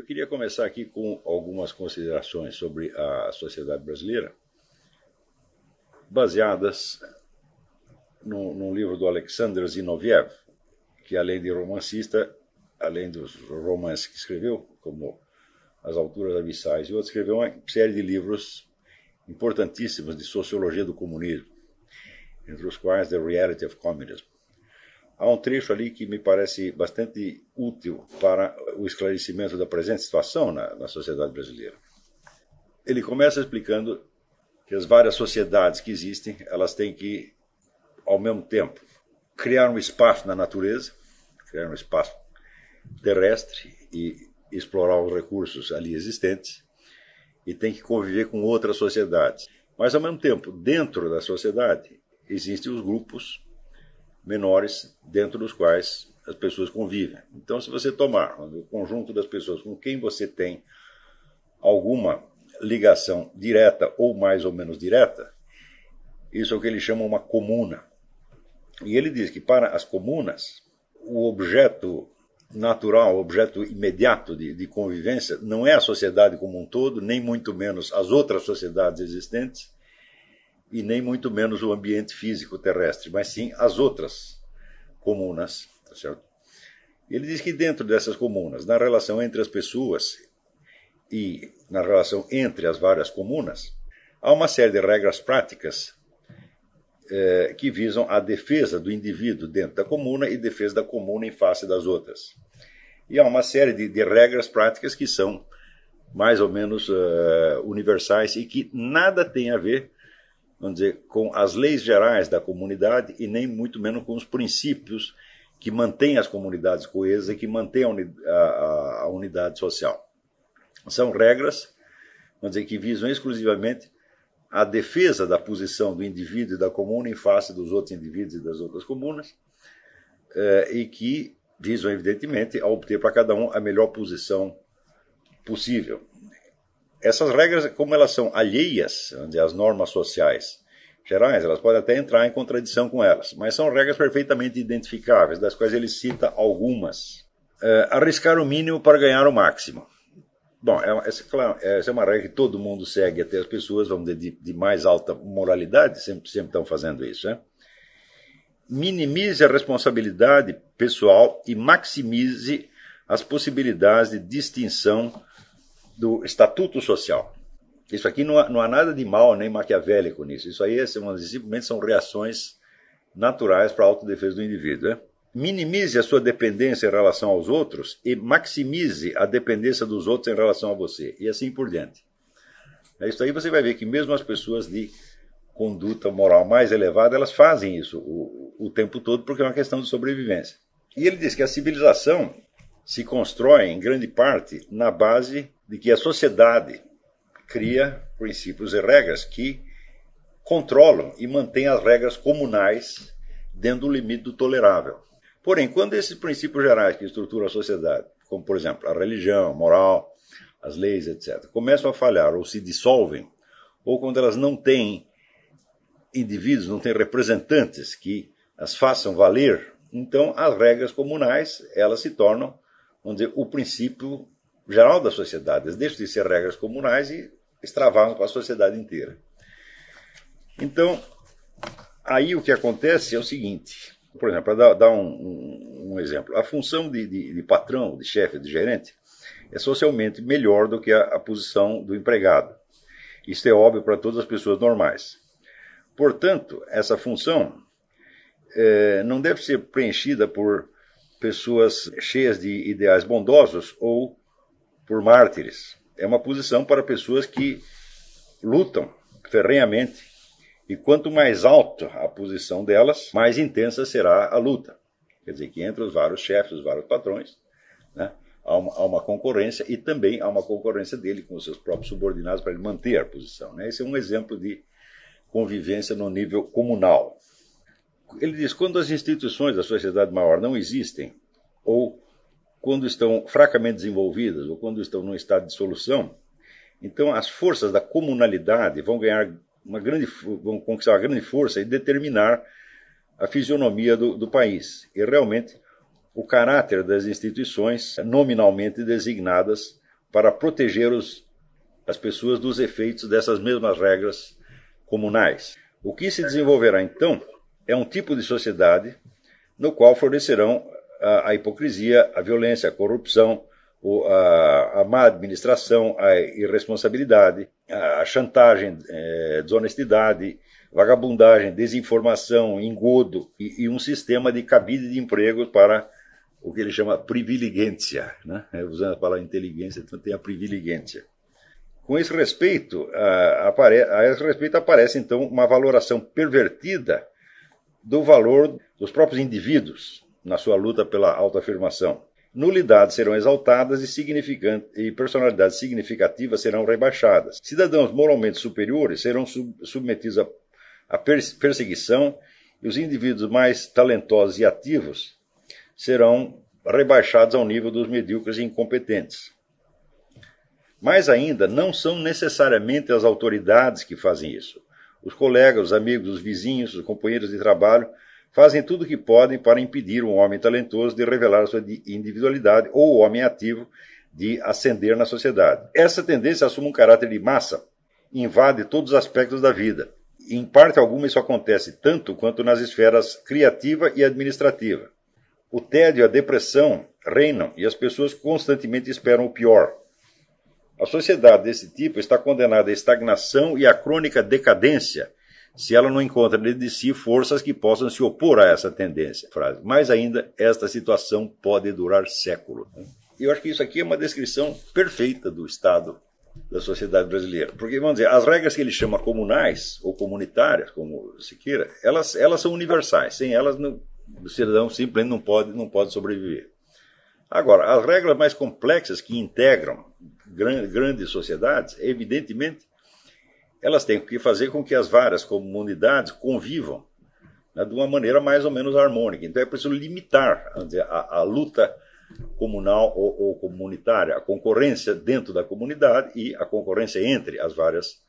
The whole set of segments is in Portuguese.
Eu queria começar aqui com algumas considerações sobre a sociedade brasileira, baseadas num, livro do Alexander Zinoviev, que além de romancista, além dos romances que escreveu, como As Alturas Abissais e outros, escreveu uma série de livros importantíssimos de sociologia do comunismo, entre os quais The Reality of Communism. Há um trecho ali que me parece bastante útil para o esclarecimento da presente situação na, na sociedade brasileira. Ele começa explicando que as várias sociedades que existem, elas têm que, ao mesmo tempo, criar um espaço na natureza, criar um espaço terrestre e explorar os recursos ali existentes, e tem que conviver com outras sociedades. Mas, ao mesmo tempo, dentro da sociedade, existem os grupos menores dentro dos quais as pessoas convivem. Então, se você tomar o conjunto das pessoas com quem você tem alguma ligação direta ou mais ou menos direta, isso é o que ele chama uma comuna. E ele diz que para as comunas, o objeto natural, o objeto imediato de, de convivência, não é a sociedade como um todo, nem muito menos as outras sociedades existentes, e nem muito menos o ambiente físico terrestre, mas sim as outras comunas. Tá certo? Ele diz que dentro dessas comunas, na relação entre as pessoas e na relação entre as várias comunas, há uma série de regras práticas eh, que visam a defesa do indivíduo dentro da comuna e defesa da comuna em face das outras. E há uma série de, de regras práticas que são mais ou menos uh, universais e que nada tem a ver vamos dizer, com as leis gerais da comunidade e nem muito menos com os princípios que mantêm as comunidades coesas e que mantêm a, a, a unidade social. São regras, vamos dizer, que visam exclusivamente a defesa da posição do indivíduo e da comuna em face dos outros indivíduos e das outras comunas, eh, e que visam, evidentemente, a obter para cada um a melhor posição possível essas regras, como elas são alheias às normas sociais gerais, elas podem até entrar em contradição com elas, mas são regras perfeitamente identificáveis, das quais ele cita algumas. É, arriscar o mínimo para ganhar o máximo. Bom, é, essa, claro, essa, é uma regra que todo mundo segue, até as pessoas vamos dizer, de, de mais alta moralidade sempre, sempre estão fazendo isso. Né? Minimize a responsabilidade pessoal e maximize as possibilidades de distinção do estatuto social. Isso aqui não há, não há nada de mal nem maquiavélico nisso. Isso aí é, simplesmente são reações naturais para a autodefesa do indivíduo. Né? Minimize a sua dependência em relação aos outros e maximize a dependência dos outros em relação a você. E assim por diante. É isso aí você vai ver que mesmo as pessoas de conduta moral mais elevada, elas fazem isso o, o tempo todo porque é uma questão de sobrevivência. E ele diz que a civilização se constrói, em grande parte, na base de que a sociedade cria princípios e regras que controlam e mantêm as regras comunais dentro do limite do tolerável. Porém, quando esses princípios gerais que estruturam a sociedade, como por exemplo a religião, a moral, as leis, etc., começam a falhar ou se dissolvem, ou quando elas não têm indivíduos, não têm representantes que as façam valer, então as regras comunais elas se tornam, vamos dizer, o princípio geral da sociedade. Eles deixam de ser regras comunais e extravasam para a sociedade inteira. Então, aí o que acontece é o seguinte: por exemplo, para dar um, um, um, exemplo, a função de, de, de, patrão, de chefe, de gerente é socialmente melhor do que a, a posição do empregado. Isso é óbvio para todas as pessoas normais. Portanto, essa função é, não deve ser preenchida por pessoas cheias de ideais bondosos ou por mártires. É uma posição para pessoas que lutam ferrenhamente. E quanto mais alta a posição delas, mais intensa será a luta. Quer dizer, que entre os vários chefes, os vários patrões, né, há, uma, há, uma, concorrência e também há uma concorrência dele com os seus próprios subordinados para ele manter a posição. Né? Esse é um exemplo de convivência no nível comunal. Ele diz: quando as instituições da sociedade maior não existem, ou quando estão fracamente desenvolvidas ou quando estão num estado de solução, então as forças da comunalidade vão ganhar uma grande, vão conquistar uma grande força e determinar a fisionomia do, do país. E realmente o caráter das instituições nominalmente designadas para proteger os, as pessoas dos efeitos dessas mesmas regras comunais. O que se desenvolverá então é um tipo de sociedade no qual florescerão a, a hipocrisia, a violência, a corrupção, a, a, má administração, a irresponsabilidade, a, a chantagem, é, desonestidade, vagabundagem, desinformação, engodo e, e, um sistema de cabide de empregos para o que ele chama privilegência, né? É, usando a palavra inteligência, então tem a privilegência. Com esse respeito, a, a esse respeito aparece então uma valoração pervertida do valor dos próprios indivíduos na sua luta pela autoafirmação. Nulidades serão exaltadas e, e, personalidades significativas serão rebaixadas. Cidadãos moralmente superiores serão sub submetidos a, a perseguição e os indivíduos mais talentosos e ativos serão rebaixados ao nível dos medíocres e incompetentes. Mais ainda, não são necessariamente as autoridades que fazem isso. Os colegas, os amigos, os vizinhos, os companheiros de trabalho fazem tudo o que podem para impedir um homem talentoso de revelar sua individualidade ou o homem ativo de ascender na sociedade. Essa tendência assume um caráter de massa, invade todos os aspectos da vida. Em parte alguma, isso acontece tanto quanto nas esferas criativa e administrativa. O tédio e a depressão reinam e as pessoas constantemente esperam o pior. A sociedade desse tipo está condenada à estagnação e à crônica decadência se ela não encontra dentro de si forças que possam se opor a essa tendência. Frase. Mais ainda, esta situação pode durar séculos. Eu acho que isso aqui é uma descrição perfeita do estado da sociedade brasileira. Porque, vamos dizer, as regras que ele chama comunais ou comunitárias, como se queira, elas, elas são universais. Sem elas, não, o cidadão simplesmente não pode, não pode sobreviver. Agora, as regras mais complexas que integram grandes sociedades, evidentemente, elas têm que fazer com que as várias comunidades convivam né, de uma maneira mais ou menos harmônica. Então é preciso limitar a, a, luta comunal ou, ou, comunitária, a concorrência dentro da comunidade e a concorrência entre as várias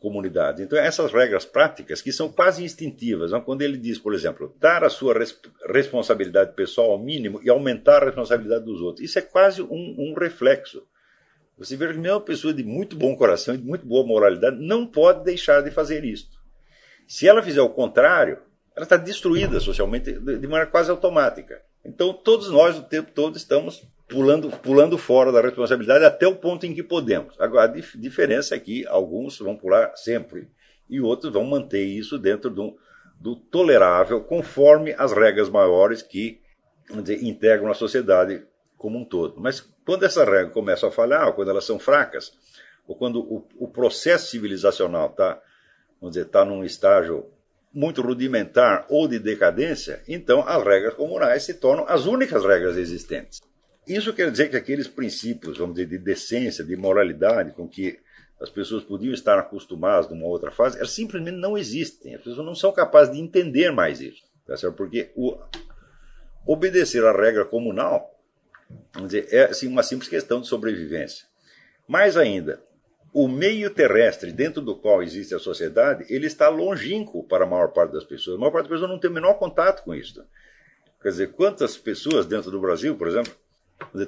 comunidades. Então essas regras práticas que são quase instintivas, né, quando ele diz, por exemplo, dar a sua res responsabilidade pessoal ao mínimo e aumentar a responsabilidade dos outros, isso é quase um, um reflexo você vê que uma pessoa de muito bom coração, de muito boa moralidade, não pode deixar de fazer isto. Se ela fizer o contrário, ela está destruída socialmente de maneira quase automática. Então, todos nós, o tempo todo, estamos pulando, pulando fora da responsabilidade até o ponto em que podemos. Agora, a dif diferença é que alguns vão pular sempre e outros vão manter isso dentro do, do tolerável, conforme as regras maiores que dizer, integram a sociedade como um todo. Mas quando essa regra começa a falhar, ou quando elas são fracas, ou quando o, o processo civilizacional está, vamos dizer, está num estágio muito rudimentar ou de decadência, então as regras comunais se tornam as únicas regras existentes. Isso quer dizer que aqueles princípios, vamos dizer, de decência, de moralidade, com que as pessoas podiam estar acostumadas numa outra fase, elas simplesmente não existem. As pessoas não são capazes de entender mais isso. Tá certo? Porque o obedecer à regra comunal Vamos dizer, é assim, uma simples questão de sobrevivência. Mais ainda, o meio terrestre dentro do qual existe a sociedade, ele está longínquo para a maior parte das pessoas. A maior parte das pessoas não tem o menor contato com isso. Quer dizer, quantas pessoas dentro do Brasil, por exemplo,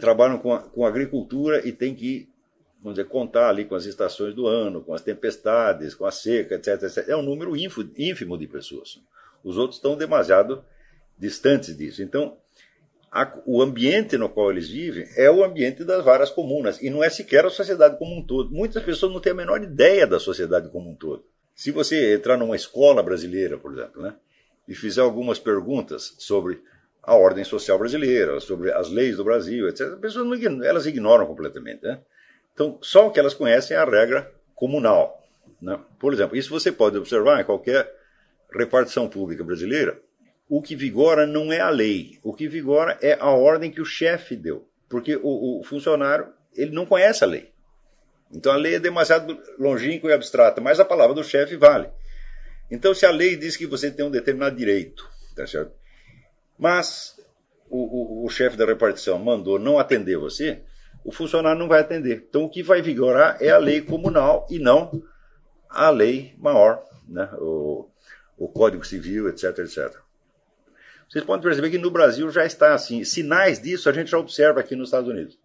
trabalham com, a, com agricultura e tem que vamos dizer, contar ali com as estações do ano, com as tempestades, com a seca, etc. etc. É um número ínfimo de pessoas. Os outros estão demasiado distantes disso. Então, a, o ambiente no qual eles vivem é o ambiente das várias comunas e não é sequer a sociedade como um todo. Muitas pessoas não têm a menor ideia da sociedade como um todo. Se você entrar numa escola brasileira, por exemplo, né, e fizer algumas perguntas sobre a ordem social brasileira, sobre as leis do Brasil, etc., as pessoas não elas ignoram completamente. Né? Então, só o que elas conhecem é a regra comunal. Né? Por exemplo, isso você pode observar em qualquer repartição pública brasileira o que vigora não é a lei, o que vigora é a ordem que o chefe deu. Porque o, o funcionário ele não conhece a lei. Então a lei é demasiado longínqua e abstrata, mas a palavra do chefe vale. Então, se a lei diz que você tem um determinado direito, tá certo? mas o, o, o chefe da repartição mandou não atender você, o funcionário não vai atender. Então, o que vai vigorar é a lei comunal e não a lei maior, né? o, o Código Civil, etc, etc. Vocês podem perceber que no Brasil já está assim. Sinais disso a gente já observa aqui nos Estados Unidos.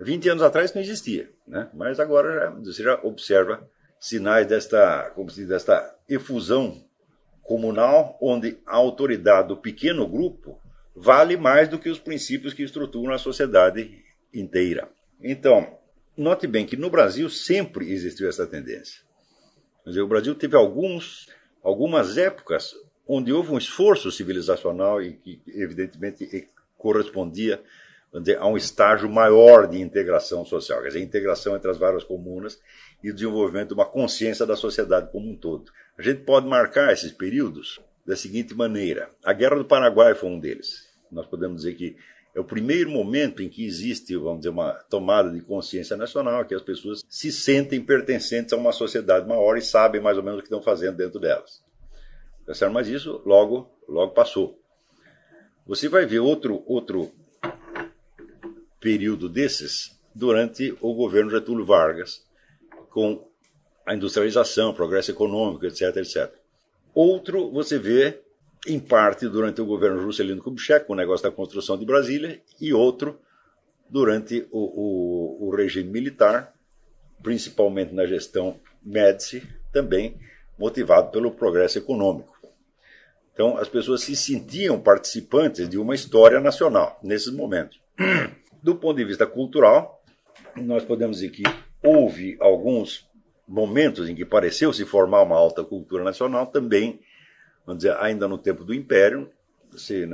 20 anos atrás não existia, né? mas agora já, você já observa sinais desta, como se diz, desta efusão comunal, onde a autoridade do pequeno grupo vale mais do que os princípios que estruturam a sociedade inteira. Então, note bem que no Brasil sempre existiu essa tendência. Quer dizer, o Brasil teve alguns, algumas épocas onde houve um esforço civilizacional e que, evidentemente, correspondia a um estágio maior de integração social, quer dizer, integração entre as várias comunas e o desenvolvimento de uma consciência da sociedade como um todo. A gente pode marcar esses períodos da seguinte maneira: a Guerra do Paraguai foi um deles. Nós podemos dizer que é o primeiro momento em que existe, vamos dizer, uma tomada de consciência nacional, que as pessoas se sentem pertencentes a uma sociedade maior e sabem mais ou menos o que estão fazendo dentro delas. Tá Mas isso logo, logo passou. Você vai ver outro, outro período desses durante o governo Getúlio Vargas, com a industrialização, progresso econômico, etc, etc. Outro você vê em parte durante o governo Juscelino Kubitschek, com o negócio da construção de Brasília, e outro durante o, o, o regime militar, principalmente na gestão Médici, também motivado pelo progresso econômico. Então, as pessoas se sentiam participantes de uma história nacional nesses momentos. Do ponto de vista cultural, nós podemos dizer que houve alguns momentos em que pareceu se formar uma alta cultura nacional, também vamos dizer, ainda no tempo do Império, assim,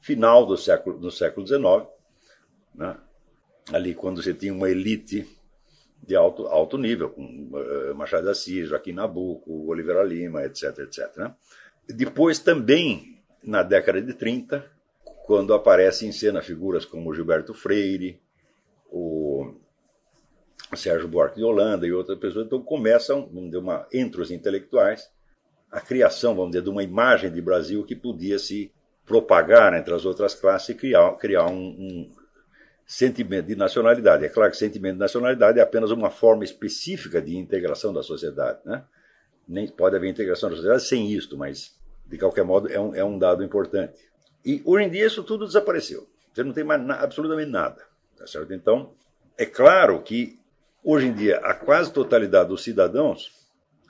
final do século, do século XIX, né, ali quando você tinha uma elite de alto, alto nível, com uh, Machado de Assis, Joaquim Nabuco, Oliveira Lima, etc, etc. Né? Depois também, na década de 30, quando aparecem em cena figuras como Gilberto Freire, o Sérgio Buarque de Holanda e outras pessoas, então começam, uma, entre os intelectuais, a criação, vamos dizer, de uma imagem de Brasil que podia se propagar entre as outras classes e criar, criar um, um sentimento de nacionalidade. É claro que sentimento de nacionalidade é apenas uma forma específica de integração da sociedade. Né? Nem pode haver integração da sociedade sem isto, mas, de qualquer modo, é um, é um dado importante. E hoje em dia isso tudo desapareceu. Você não tem mais na, absolutamente nada. Tá certo? Então, é claro que, hoje em dia, a quase totalidade dos cidadãos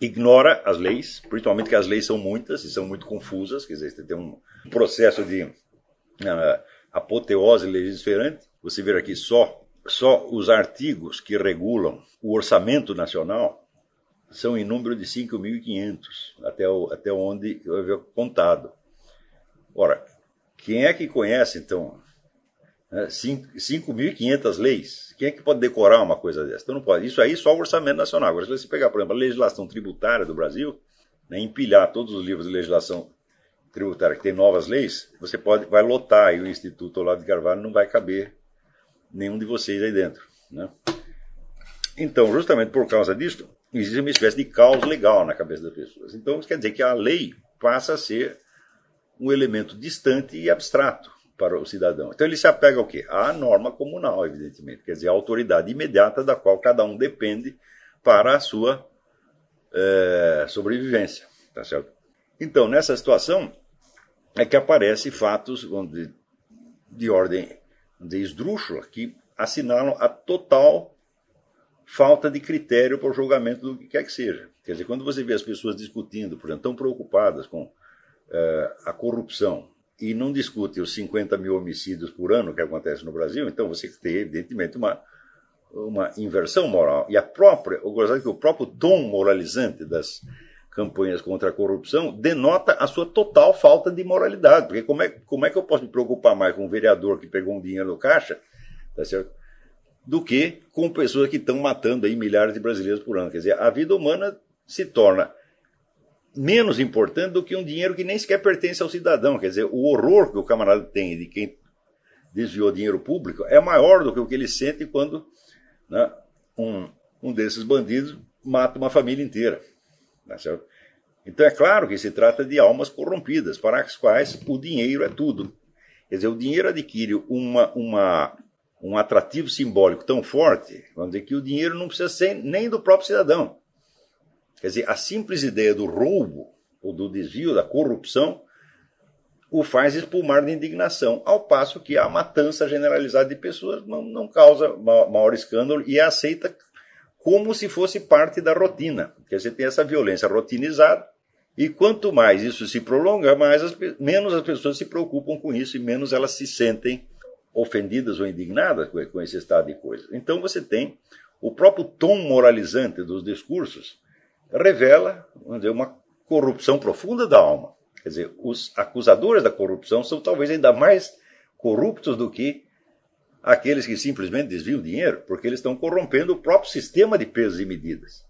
ignora as leis, principalmente que as leis são muitas e são muito confusas, quer dizer, tem um processo de uh, apoteose legislativa. Você vê aqui só, só os artigos que regulam o orçamento nacional são em número de 5.500, até, até onde eu havia contado. Ora, quem é que conhece, então, 5.500 né, leis. Quem é que pode decorar uma coisa dessa? Então não pode. Isso aí só o orçamento nacional. Agora, se você pegar, por exemplo, a legislação tributária do Brasil, né, empilhar todos os livros de legislação tributária que tem novas leis, você pode, vai lotar aí o Instituto Olavo de Carvalho, não vai caber nenhum de vocês aí dentro. Né? Então, justamente por causa disso, existe uma espécie de caos legal na cabeça das pessoas. Então, quer dizer que a lei passa a ser um elemento distante e abstrato para o cidadão. Então ele se apega ao quê? À norma comunal, evidentemente, quer dizer, a autoridade imediata da qual cada um depende para a sua é, sobrevivência, tá certo? Então, nessa situação é que aparecem fatos de, de ordem de esdrúxula que assinalam a total falta de critério para o julgamento do que quer que seja. Quer dizer, quando você vê as pessoas discutindo, por exemplo, tão preocupadas com é, a corrupção, e não discute os 50 mil homicídios por ano que acontece no Brasil, então você tem, evidentemente, uma, uma inversão moral. E a própria, eu que o próprio tom moralizante das campanhas contra a corrupção denota a sua total falta de moralidade. Porque como é, como é que eu posso me preocupar mais com um vereador que pegou um dinheiro no caixa, tá certo? Do que com pessoas que estão matando aí milhares de brasileiros por ano. Quer dizer, a vida humana se torna menos importante do que um dinheiro que nem sequer pertence ao cidadão. Quer dizer, o horror que o camarada tem de quem desviou dinheiro público é maior do que o que ele sente quando né, um, um desses bandidos mata uma família inteira. Tá então é claro que se trata de almas corrompidas, para as quais o dinheiro é tudo. Quer dizer, o dinheiro adquire uma, uma, um atrativo simbólico tão forte, vamos dizer, que o dinheiro não precisa ser nem do próprio cidadão. Quer dizer, a simples ideia do roubo, ou do desvio, da corrupção, o faz espumar de indignação, ao passo que a matança generalizada de pessoas não, não causa maior escândalo e é aceita como se fosse parte da rotina. Porque você tem essa violência rotinizada, e quanto mais isso se prolonga, mais as, menos as pessoas se preocupam com isso e menos elas se sentem ofendidas ou indignadas com, esse estado de coisas. Então você tem o próprio tom moralizante dos discursos revela dizer, uma corrupção profunda da alma. Quer dizer, os acusadores da corrupção são talvez ainda mais corruptos do que aqueles que simplesmente desviam dinheiro, porque eles estão corrompendo o próprio sistema de pesos e medidas.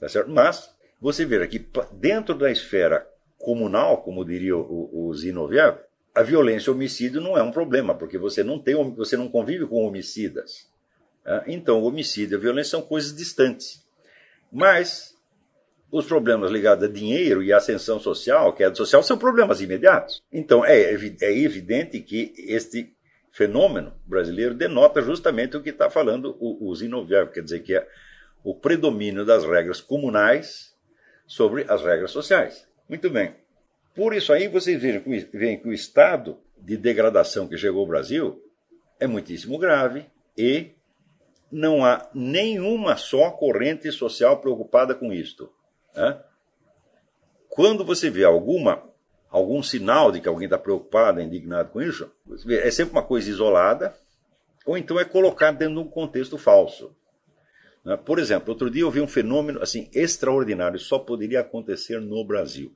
Tá certo? Mas você vê que dentro da esfera comunal, como diria o, o Zinoviev, a violência homicídio não é um problema, porque você não tem, você não convive com homicidas. Tá? Então, o homicídio e a violência são coisas distantes. Mas os problemas ligados a dinheiro e ascensão social, queda social, são problemas imediatos. Então, é, é evidente que este fenômeno brasileiro denota justamente o que está falando o, o Zinoviev, quer dizer que é o predomínio das regras comunais sobre as regras sociais. Muito bem. Por isso aí vocês veem que o estado de degradação que chegou ao Brasil é muitíssimo grave e não há nenhuma só corrente social preocupada com isto. Né? Quando você vê alguma algum sinal de que alguém está preocupado, indignado com isso, é sempre uma coisa isolada, ou então é colocado dentro de um contexto falso. Né? Por exemplo, outro dia eu vi um fenômeno assim extraordinário, só poderia acontecer no Brasil.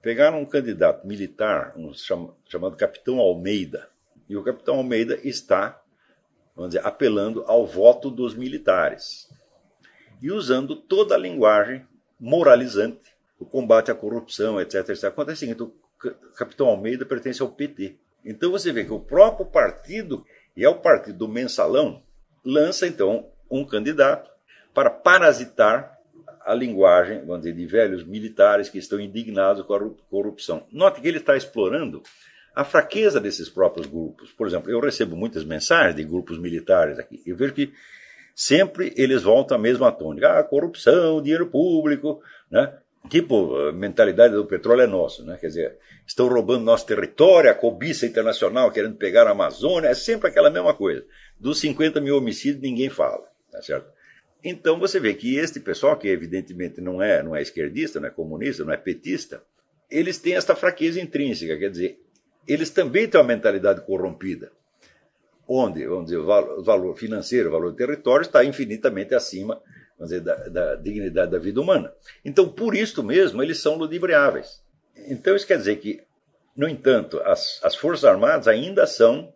Pegaram um candidato militar, um chamado Capitão Almeida, e o Capitão Almeida está, vamos dizer, apelando ao voto dos militares e usando toda a linguagem moralizante, o combate à corrupção, etc. etc. Acontece o seguinte: o capitão Almeida pertence ao PT. Então você vê que o próprio partido, e é o partido do mensalão, lança então um candidato para parasitar a linguagem, vamos dizer, de velhos militares que estão indignados com a corrupção. Note que ele está explorando a fraqueza desses próprios grupos. Por exemplo, eu recebo muitas mensagens de grupos militares aqui. Eu vejo que sempre eles voltam à mesma tônica. Ah, corrupção, dinheiro público, né? Tipo, a mentalidade do petróleo é nosso, né? Quer dizer, estão roubando nosso território, a cobiça internacional querendo pegar a Amazônia, é sempre aquela mesma coisa. Dos 50 mil homicídios, ninguém fala, tá certo? Então você vê que este pessoal, que evidentemente não é, não é esquerdista, não é comunista, não é petista, eles têm esta fraqueza intrínseca, quer dizer, eles também têm uma mentalidade corrompida onde vamos dizer, o valor financeiro, o valor do território está infinitamente acima vamos dizer, da, da dignidade da vida humana. Então, por isso mesmo, eles são ludibriáveis. Então, isso quer dizer que, no entanto, as, as Forças Armadas ainda são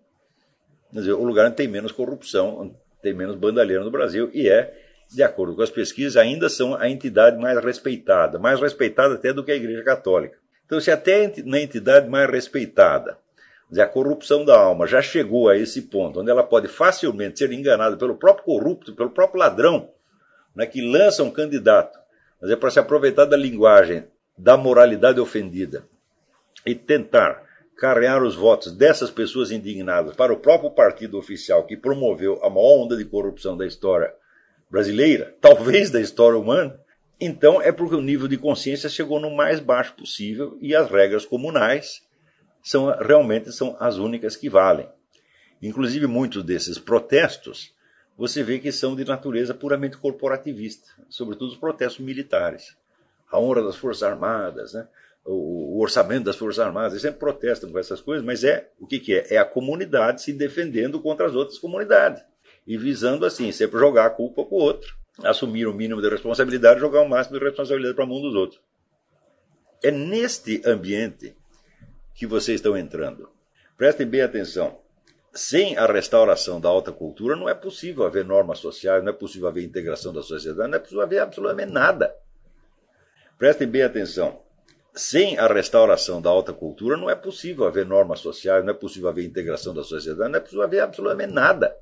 dizer, o lugar onde tem menos corrupção, tem menos bandalheiro no Brasil, e é, de acordo com as pesquisas, ainda são a entidade mais respeitada, mais respeitada até do que a Igreja Católica. Então, se até na entidade mais respeitada a corrupção da alma já chegou a esse ponto, onde ela pode facilmente ser enganada pelo próprio corrupto, pelo próprio ladrão, né, que lança um candidato, mas é para se aproveitar da linguagem da moralidade ofendida e tentar carregar os votos dessas pessoas indignadas para o próprio partido oficial que promoveu a maior onda de corrupção da história brasileira, talvez da história humana, então é porque o nível de consciência chegou no mais baixo possível e as regras comunais são realmente são as únicas que valem. Inclusive muitos desses protestos você vê que são de natureza puramente corporativista, sobretudo os protestos militares. A honra das Forças Armadas, né? o, orçamento das Forças Armadas, eles sempre protestam com essas coisas, mas é o que, que é? É a comunidade se defendendo contra as outras comunidades e visando assim, sempre jogar a culpa para o outro, assumir o mínimo de responsabilidade jogar o máximo de responsabilidade para a mão dos outros. É neste ambiente que vocês estão entrando. Prestem bem atenção. Sem a restauração da alta cultura, não é possível haver normas sociais, não é possível haver integração da sociedade, não é possível haver absolutamente nada. Prestem bem atenção. Sem a restauração da alta cultura, não é possível haver normas sociais, não é possível haver integração da sociedade, não é possível haver absolutamente nada.